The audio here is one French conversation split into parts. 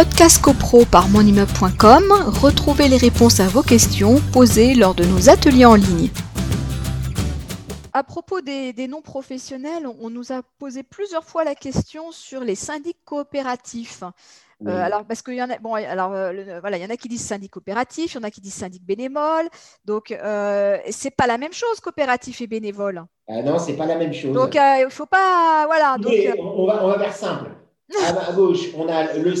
Podcast CoPro par monimmeuble.com, retrouvez les réponses à vos questions posées lors de nos ateliers en ligne. À propos des, non-professionnels, on nous a posé plusieurs fois la question sur les syndics coopératifs. Euh, alors, parce qu'il y en a, bon, alors, euh, voilà, il y en a qui disent syndic coopératif, il y en a qui disent syndic bénévole. Donc, euh, c'est pas la même chose, coopératif et bénévole. Ah non, c'est pas la même chose. Donc, il ne faut pas, voilà. Donc, on, va, on va faire simple. À, gauche, on a les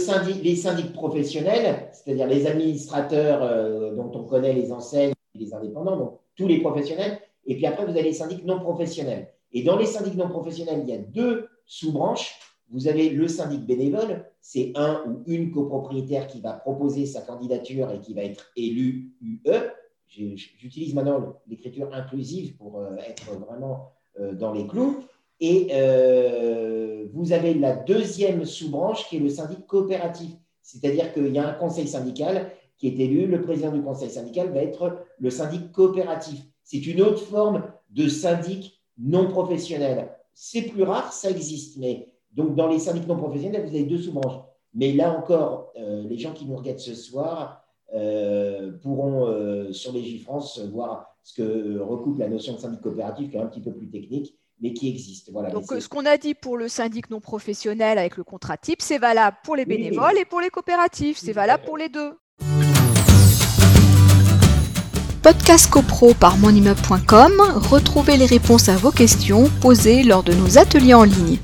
syndics professionnels, c'est-à-dire les administrateurs dont on connaît les enseignes, les indépendants, donc tous les professionnels. Et puis après, vous avez les syndics non professionnels. Et dans les syndics non professionnels, il y a deux sous-branches. Vous avez le syndic bénévole, c'est un ou une copropriétaire qui va proposer sa candidature et qui va être élu UE. J'utilise maintenant l'écriture inclusive pour euh, être vraiment euh, dans les clous. Et euh, vous avez la deuxième sous-branche qui est le syndic coopératif. C'est-à-dire qu'il y a un conseil syndical qui est élu, le président du conseil syndical va être le syndic coopératif. C'est une autre forme de syndic non professionnel. C'est plus rare, ça existe, mais donc dans les syndics non professionnels, vous avez deux sous-branches. Mais là encore, euh, les gens qui nous regardent ce soir euh, pourront sur les France voir ce que recoupe la notion de syndic coopératif, qui est un petit peu plus technique, mais qui existe. Voilà, Donc ce qu'on a dit pour le syndic non professionnel avec le contrat type, c'est valable pour les bénévoles et pour les coopératifs. C'est valable pour les deux. Podcast CoPro par monimmeuble.com, retrouvez les réponses à vos questions posées lors de nos ateliers en ligne.